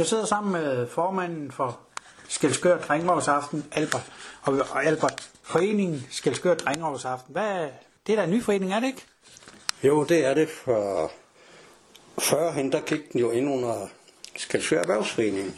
Jeg sidder sammen med formanden for Skelskør Drengeårsaften, Albert, og Albert Foreningen Skelskør Drengeårsaften. Hvad, det er da en ny forening, er det ikke? Jo, det er det. For førhen, der gik den jo ind under Skelskør Erhvervsforeningen.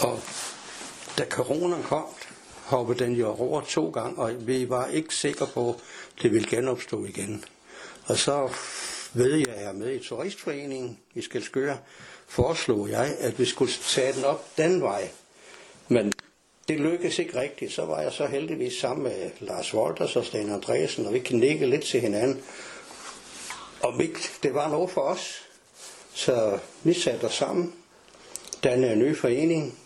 Og da corona kom, hoppede den jo over to gange, og vi var ikke sikre på, at det ville genopstå igen. Og så ved jeg, at jeg er med i turistforeningen i Skelskør, foreslog jeg, at vi skulle tage den op den vej. Men det lykkedes ikke rigtigt. Så var jeg så heldigvis sammen med Lars Wolters og Sten Andresen, og vi kan lidt til hinanden. Og ikke, det var noget for os. Så vi satte os sammen, dannede en ny forening,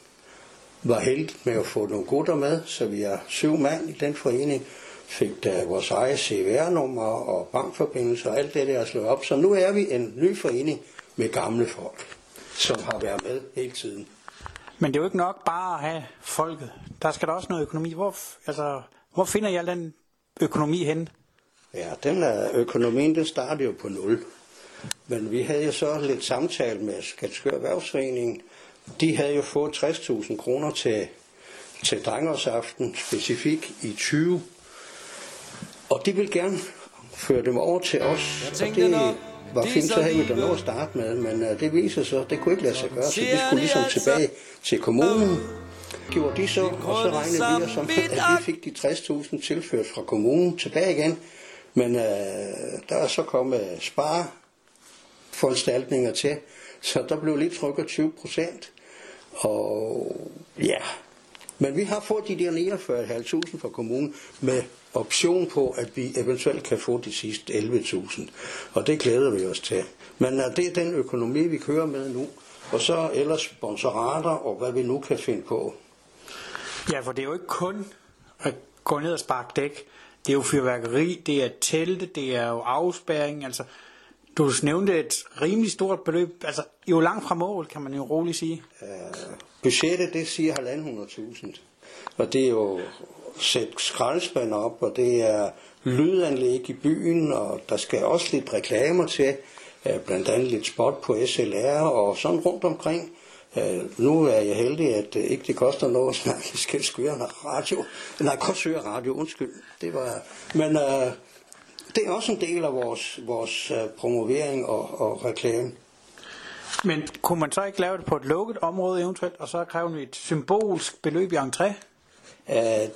var heldig med at få nogle gutter med, så vi er syv mand i den forening, fik da vores eget CVR-nummer og bankforbindelser og alt det der slået op. Så nu er vi en ny forening med gamle folk, som har været med hele tiden. Men det er jo ikke nok bare at have folket. Der skal der også noget økonomi. Hvor, altså, hvor finder al den økonomi hen? Ja, den er, økonomien den startede jo på nul. Men vi havde jo så lidt samtale med Skatskør Erhvervsforening. De havde jo fået 60.000 kroner til, til drengeårsaften, specifikt i 20. Og de vil gerne føre dem over til os. Jeg tænkte, og det var fint, så havde vi da noget at starte med, men uh, det viser sig, det kunne ikke lade sig gøre, så vi skulle ligesom tilbage til kommunen. Gjorde de så, og så regnede vi os som, at vi fik de 60.000 tilført fra kommunen tilbage igen. Men uh, der er så kommet spare foranstaltninger til, så der blev lige trykket 20 procent. Og ja, men vi har fået de der 49.500 fra kommunen med option på, at vi eventuelt kan få de sidste 11.000. Og det glæder vi os til. Men det er den økonomi, vi kører med nu. Og så ellers sponsorater og hvad vi nu kan finde på. Ja, for det er jo ikke kun at gå ned og sparke dæk. Det er jo fyrværkeri, det er telte, det er jo afspæring. Altså, du nævnte et rimelig stort beløb. Altså, jo langt fra mål, kan man jo roligt sige. Uh, budgettet, det siger 1.500.000. Og det er jo sætte skraldespand op, og det er lydanlæg i byen, og der skal også lidt reklamer til, blandt andet lidt spot på SLR og sådan rundt omkring. nu er jeg heldig, at det ikke det koster noget at snakke i Skelskørende radio. Nej, Korsør Radio, undskyld. Det var, men uh, det er også en del af vores, vores promovering og, og reklame. Men kunne man så ikke lave det på et lukket område eventuelt, og så kræve et symbolsk beløb i entré? Uh,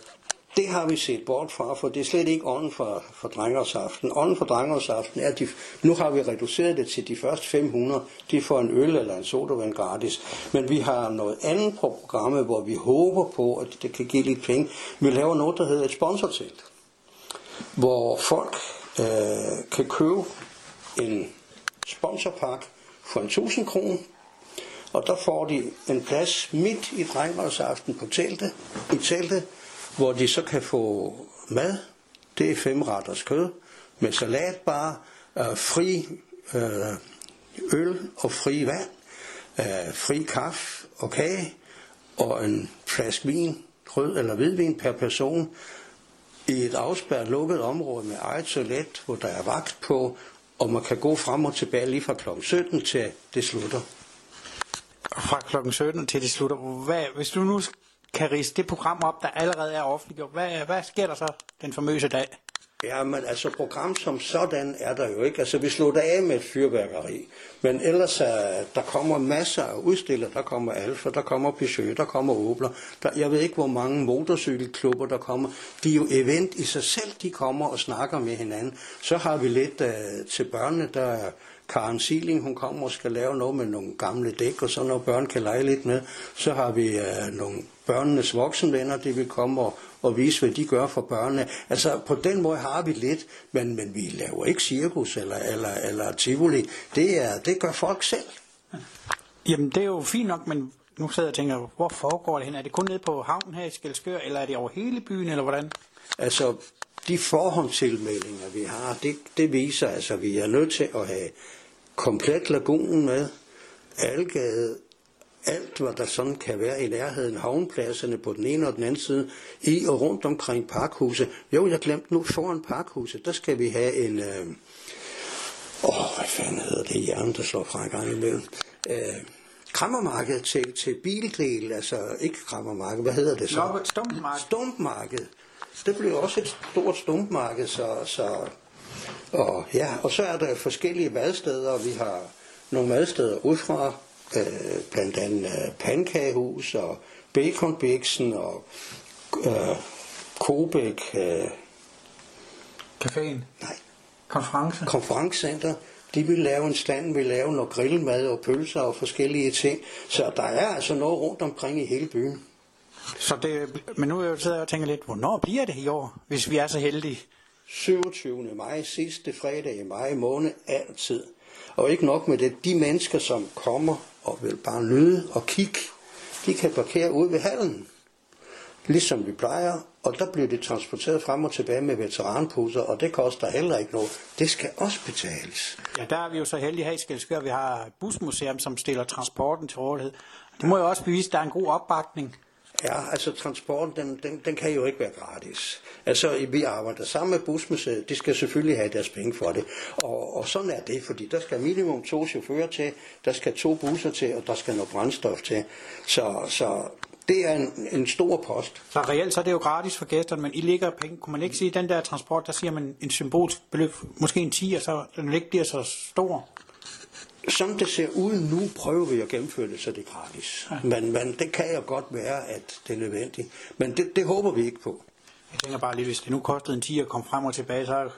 det har vi set bort fra, for det er slet ikke ånden for, for drengersaften. Ånden for drengersaften er, at de, nu har vi reduceret det til de første 500. De får en øl eller en sodavand gratis. Men vi har noget andet på programmet, hvor vi håber på, at det kan give lidt penge. Vi laver noget, der hedder et sponsortelt. Hvor folk øh, kan købe en sponsorpakke for en 1000 kroner. Og der får de en plads midt i drengersaften på teltet, i teltet, hvor de så kan få mad. Det er fem retters kød med salatbar, øh, fri øh, øl og fri vand, øh, fri kaffe og kage og en flaske vin, rød eller hvidvin per person i et afspærret lukket område med eget toilet, hvor der er vagt på, og man kan gå frem og tilbage lige fra kl. 17 til det slutter. Fra kl. 17 til det slutter. Hvad, hvis du nu kan rise det program op, der allerede er offentliggjort. Hvad, hvad sker der så den famøse dag? Ja, men altså program som sådan er der jo ikke. Altså vi slutter af med et fyrværkeri. Men ellers er, der kommer masser af udstillere. Der kommer Alfa, der kommer Peugeot, der kommer Opler. Der, jeg ved ikke, hvor mange motorcykelklubber der kommer. De er jo event i sig selv, de kommer og snakker med hinanden. Så har vi lidt uh, til børnene, der Karen Siling, hun kommer og skal lave noget med nogle gamle dæk, og så når børn kan lege lidt med, så har vi uh, nogle børnenes voksenvenner, de vil komme og, og vise, hvad de gør for børnene. Altså på den måde har vi lidt, men, men vi laver ikke cirkus eller, eller, eller tivoli. Det, er, det gør folk selv. Jamen det er jo fint nok, men nu sidder jeg og tænker, hvor foregår det hen? Er det kun nede på havnen her i Skelskør, eller er det over hele byen, eller hvordan? Altså, de forhåndstilmeldinger, vi har, det, det viser, altså, at vi er nødt til at have komplet lagunen med, Algade, alt, hvad der sådan kan være i nærheden, havnpladserne på den ene og den anden side, i og rundt omkring parkhuset. Jo, jeg glemte nu foran parkhuset, der skal vi have en... Øh, åh, hvad fanden hedder det hjerne, der slår fra en gang imellem? Øh, krammermarked til, til bildel, altså ikke krammermarked, hvad hedder det så? Loppe, stumpmarked. Stumpmarked. Det blev også et stort stumpmarked, så, så og, ja, og så er der forskellige madsteder. Vi har nogle madsteder udefra, øh, blandt andet øh, Pankagehus og Baconbiksen og øh, Kobæk, øh, Caféen. nej, Konference. konferencecenter. De vil lave en stand, vil lave noget grillmad og pølser og forskellige ting. Så der er altså noget rundt omkring i hele byen. Så det, men nu er jeg sidder og tænker lidt, hvornår bliver det i år, hvis vi er så heldige? 27. maj, sidste fredag i maj måned, altid. Og ikke nok med det, de mennesker, som kommer og vil bare nyde og kigge, de kan parkere ud ved hallen, ligesom vi plejer, og der bliver det transporteret frem og tilbage med veteranpusser, og det koster heller ikke noget. Det skal også betales. Ja, der er vi jo så heldige her i Skelskør, vi har et busmuseum, som stiller transporten til rådighed. Det må jo også bevise, at der er en god opbakning. Ja, altså transporten, den, den, den kan jo ikke være gratis. Altså, vi arbejder sammen med busmuseet, de skal selvfølgelig have deres penge for det. Og, og sådan er det, fordi der skal minimum to chauffører til, der skal to busser til, og der skal noget brændstof til. Så, så det er en, en stor post. Så reelt så er det jo gratis for gæsterne, men I ligger penge. Kunne man ikke sige, at den der transport, der siger man en symbolsk beløb, måske en 10, så den ikke bliver så stor? Som det ser ud nu, prøver vi at gennemføre det, så det er gratis. Ja. Men, men det kan jo godt være, at det er nødvendigt. Men det, det håber vi ikke på. Jeg tænker bare lige, hvis det nu kostede en 10 at komme frem og tilbage, så...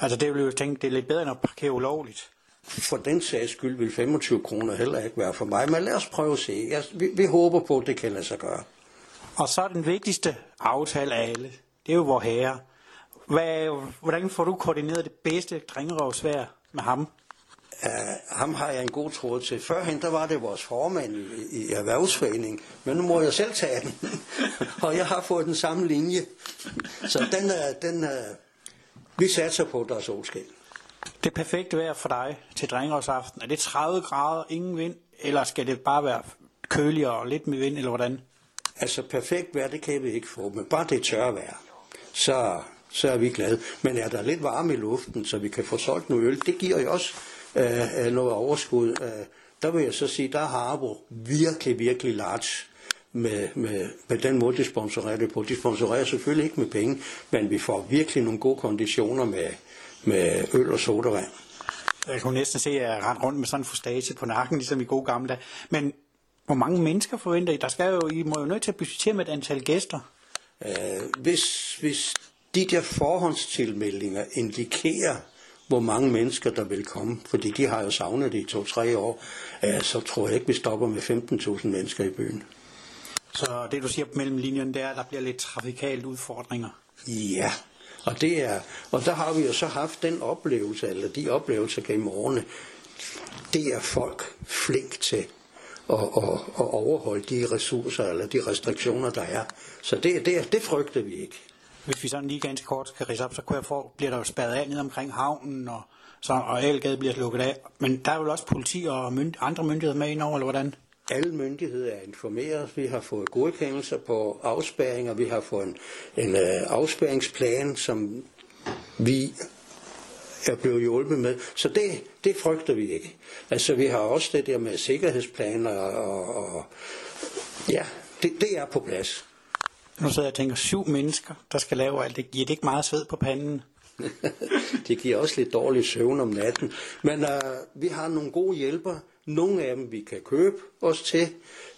Altså det vil jeg jo tænke, det er lidt bedre end at parkere ulovligt. For den sags skyld vil 25 kroner heller ikke være for mig, men lad os prøve at se. Jeg, vi, vi håber på, at det kan lade sig gøre. Og så den vigtigste aftale af alle, det er jo vor herre. Hvad, hvordan får du koordineret det bedste drengerøvsvær med ham? Uh, ham har jeg en god tråd til. Førhen, der var det vores formand i, i erhvervsforening, men nu må jeg selv tage den. og jeg har fået den samme linje. Så den, er, den er, vi satser på, at der er solskin. Det perfekte vejr for dig til drengerøvsaften, er det 30 grader, ingen vind, eller skal det bare være køligere og lidt med vind, eller hvordan? Altså perfekt vejr, det kan vi ikke få, men bare det tørre vejr, så, så er vi glade. Men er der lidt varme i luften, så vi kan få solgt noget øl, det giver jo også øh, noget overskud. Øh, der vil jeg så sige, der har Harbo virkelig, virkelig large med, med, med den måde, de sponsorerer det på. De sponsorerer selvfølgelig ikke med penge, men vi får virkelig nogle gode konditioner med, med øl og sodavand. Jeg kunne næsten se, at jeg rent rundt med sådan en fustage på nakken, ligesom i gode gamle dage. Men hvor mange mennesker forventer I? Der skal jo, I må jo nødt til at budgettere med et antal gæster. Øh, hvis, hvis de der forhåndstilmeldinger indikerer, hvor mange mennesker der vil komme, fordi de har jo savnet det i to-tre år, øh, så tror jeg ikke, vi stopper med 15.000 mennesker i byen. Så det du siger mellem linjerne, det er, at der bliver lidt trafikalt udfordringer. Ja, og, det er, og der har vi jo så haft den oplevelse, eller de oplevelser gennem årene, det er folk flink til at, at, at overholde de ressourcer eller de restriktioner, der er. Så det, det, det frygter vi ikke. Hvis vi sådan lige ganske kort skal rise op, så kunne jeg få, bliver der jo spærret af ned omkring havnen, og, så, og Algade bliver lukket af. Men der er jo også politi og mynd, andre myndigheder med indover, eller hvordan? Alle myndigheder er informeret. Vi har fået godkendelser på afspærringer. Vi har fået en, en uh, afspæringsplan, som vi er blevet hjulpet med. Så det, det frygter vi ikke. Altså vi har også det der med sikkerhedsplaner, og, og ja, det, det er på plads. Nu sidder jeg og tænker, syv mennesker, der skal lave alt det. Giver det ikke meget sved på panden? det giver også lidt dårlig søvn om natten. Men uh, vi har nogle gode hjælpere. Nogle af dem vi kan købe os til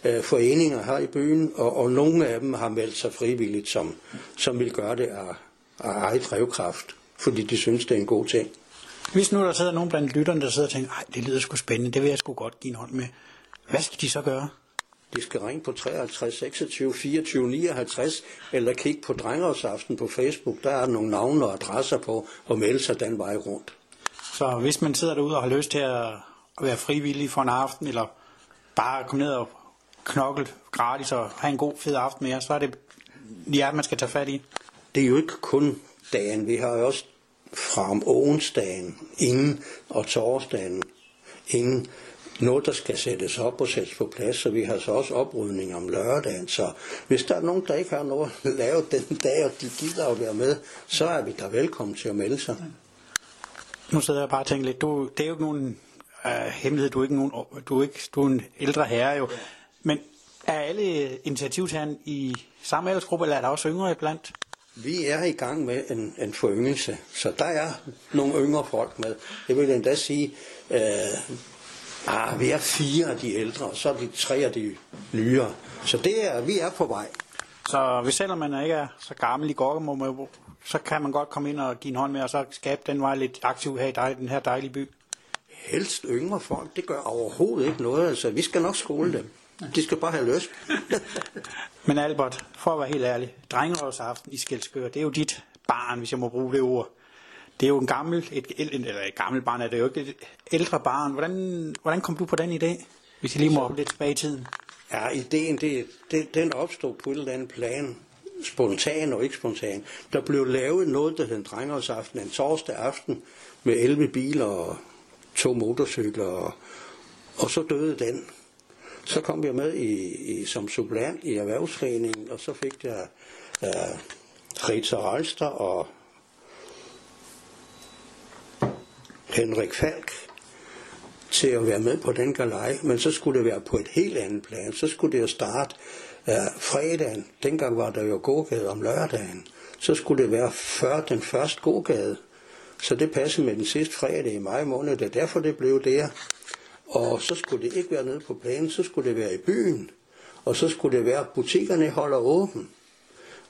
uh, foreninger her i byen, og, og nogle af dem har meldt sig frivilligt, som, som vil gøre det af, af egen drivkraft, fordi de synes, det er en god ting. Hvis nu der sidder nogen blandt lytterne, der sidder og tænker, ej, det lyder sgu spændende, det vil jeg sgu godt give en hånd med. Hvad skal de så gøre? De skal ringe på 53 26 24 59, eller kigge på Drengerårsaften på Facebook. Der er nogle navne og adresser på, og melde sig den vej rundt. Så hvis man sidder derude og har lyst til at være frivillig for en aften, eller bare komme ned og knokle gratis og have en god fed aften med jer, så er det ja, man skal tage fat i. Det er jo ikke kun dagen. Vi har jo også fra om onsdagen inden og torsdagen inden noget, der skal sættes op og sættes på plads, så vi har så også oprydning om lørdagen. Så hvis der er nogen, der ikke har noget at lave den dag, og de gider at være med, så er vi da velkommen til at melde sig. Nu sidder jeg bare og tænker lidt, du, det er jo ikke nogen uh, hemmelighed, du er ikke nogen, du er ikke, du er en ældre herre jo. Men er alle initiativtagerne i samme aldersgruppe, eller er der også yngre iblandt? Vi er i gang med en, en foryngelse, så der er nogle yngre folk med. Jeg vil endda sige, øh, ah, vi er fire af de ældre, og så er de tre af de nyere. Så det er, vi er på vej. Så hvis selvom man ikke er så gammel i Gorgemo, så kan man godt komme ind og give en hånd med, og så skabe den vej lidt aktiv her i den her dejlige by? Helst yngre folk, det gør overhovedet ikke noget. Altså, vi skal nok skole dem. De skal bare have lyst. Men Albert, for at være helt ærlig, drengerådsaften i Skelskør, det er jo dit barn, hvis jeg må bruge det ord. Det er jo en gammel, et, eller et gammelt barn, er det jo ikke et ældre barn. Hvordan, hvordan kom du på den idé, hvis jeg lige må lidt tilbage i tiden? Ja, ideen, det, det, den opstod på et eller andet plan. Spontan og ikke spontan. Der blev lavet noget, der hed drengerådsaften en torsdag aften med 11 biler og to motorcykler, og, og så døde den. Så kom jeg med i, i, som supplant i erhvervsforeningen, og så fik jeg uh, Rita Ralster og Henrik Falk til at være med på den galej, men så skulle det være på et helt andet plan. Så skulle det jo starte øh, fredagen. Dengang var der jo gågade om lørdagen. Så skulle det være før den første gågade. Så det passede med den sidste fredag i maj måned. Det er derfor, det blev der. Og så skulle det ikke være nede på planen, så skulle det være i byen. Og så skulle det være, at butikkerne holder åben.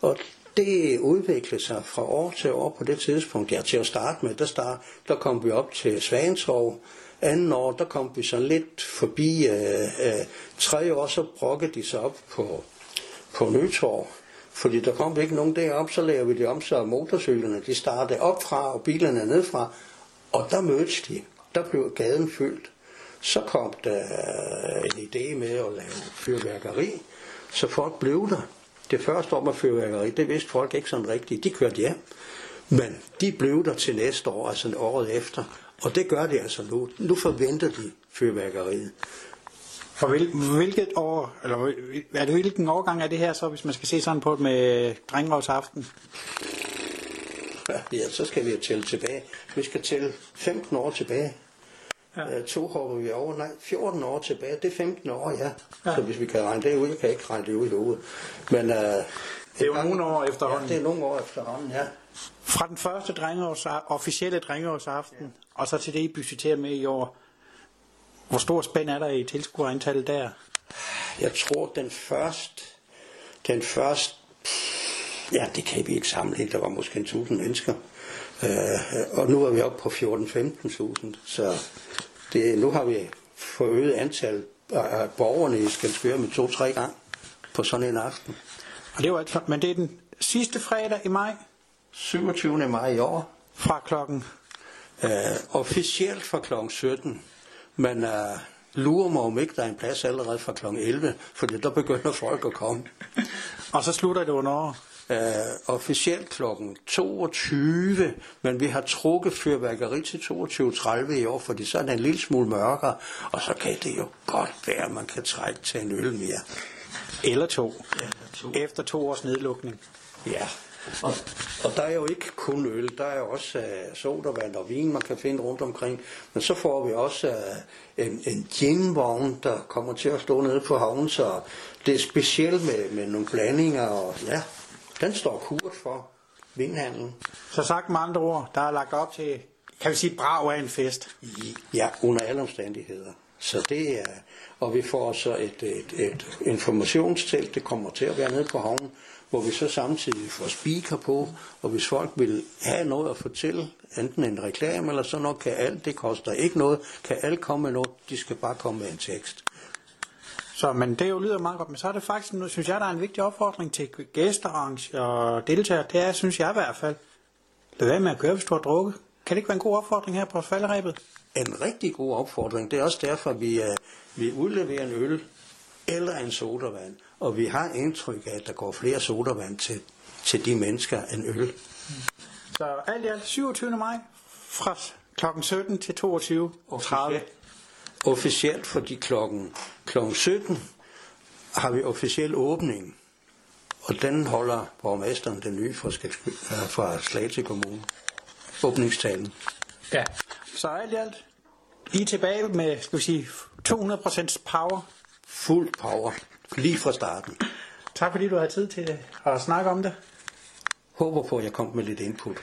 Og det udviklede sig fra år til år på det tidspunkt. Ja, til at starte med, der, start, der kom vi op til Svagentorv. Anden år, der kom vi så lidt forbi øh, øh, tre år, så brokkede de sig op på, på Nytorv. Fordi der kom ikke nogen derop, så lavede vi det om, så motorcyklerne de startede op fra, og bilerne nedfra. Og der mødtes de. Der blev gaden fyldt. Så kom der øh, en idé med at lave fyrværkeri, så folk blev der. Det første år med fyrværkeri, det vidste folk ikke sådan rigtigt. De kørte hjem. Men de blev der til næste år, altså året efter. Og det gør de altså nu. Nu forventer de fyrværkeriet. For hvil, hvilket år, eller er det hvilken årgang er det her så, hvis man skal se sådan på det med drengerådsaften? Ja, så skal vi tælle tilbage. Vi skal tælle 15 år tilbage. Ja. Øh, to hopper vi over, nej, 14 år tilbage, det er 15 år, ja. ja. Så hvis vi kan regne det ud, jeg kan ikke regne det ud i hovedet. Men, øh, det er jo nogle år efterhånden. Ja, det er nogle år efterhånden, ja. Fra den første drengeårs, officielle drengeårsaften, ja. og så til det, I budgeterer med i år, hvor stor spænd er der i tilskuerantallet der? Jeg tror, den første, den første, ja, det kan vi ikke sammenligne, der var måske en tusind mennesker. Øh, og nu er vi oppe på 14-15.000, så det, nu har vi forøget antal af borgerne i Skalskør med to-tre gange på sådan en aften. Og det var altså, men det er den sidste fredag i maj? 27. maj i år. Fra klokken? Uh, officielt fra klokken 17, men uh, lurer mig om ikke, der er en plads allerede fra klokken 11, for der begynder folk at komme. Og så slutter det under Uh, officielt klokken 22, men vi har trukket fyrværkeri til 22.30 i år, fordi så er det en lille smule mørkere, og så kan det jo godt være, at man kan trække til en øl mere. Eller to. Ja, to. Efter to års nedlukning. Ja, og, og der er jo ikke kun øl, der er jo også uh, sodavand og vin, man kan finde rundt omkring. Men så får vi også uh, en, en ginvogn, der kommer til at stå nede på havnen, så det er specielt med, med nogle blandinger, og ja, den står kurt for vindhandlen. Så sagt med andre ord, der er lagt op til, kan vi sige, brav af en fest? Ja, under alle omstændigheder. Så det er, og vi får så et, et, et informationstelt, det kommer til at være nede på havnen, hvor vi så samtidig får speaker på, og hvis folk vil have noget at fortælle, enten en reklame eller sådan noget, kan alt, det koster ikke noget, kan alt komme med noget, de skal bare komme med en tekst. Så, men det jo lyder meget godt, men så er det faktisk, nu synes jeg, der er en vigtig opfordring til gæster og deltagere. Det er, synes jeg i hvert fald, lad være med at køre, hvis du har drukket. Kan det ikke være en god opfordring her på falderæbet? En rigtig god opfordring. Det er også derfor, vi, uh, vi udleverer en øl eller en sodavand. Og vi har indtryk af, at der går flere sodavand til, til de mennesker end øl. Så alt i alt 27. maj fra kl. 17 til 22.30. Officielt, fordi klokken, klokken 17 har vi officiel åbning, og den holder borgmesteren, den nye fra, fra Slagelse Kommune. Åbningstalen. Ja, så alt i alt I er tilbage med, skal vi sige, 200% power. Fuld power. Lige fra starten. Tak fordi du har tid til at snakke om det. Håber på, at jeg kom med lidt input.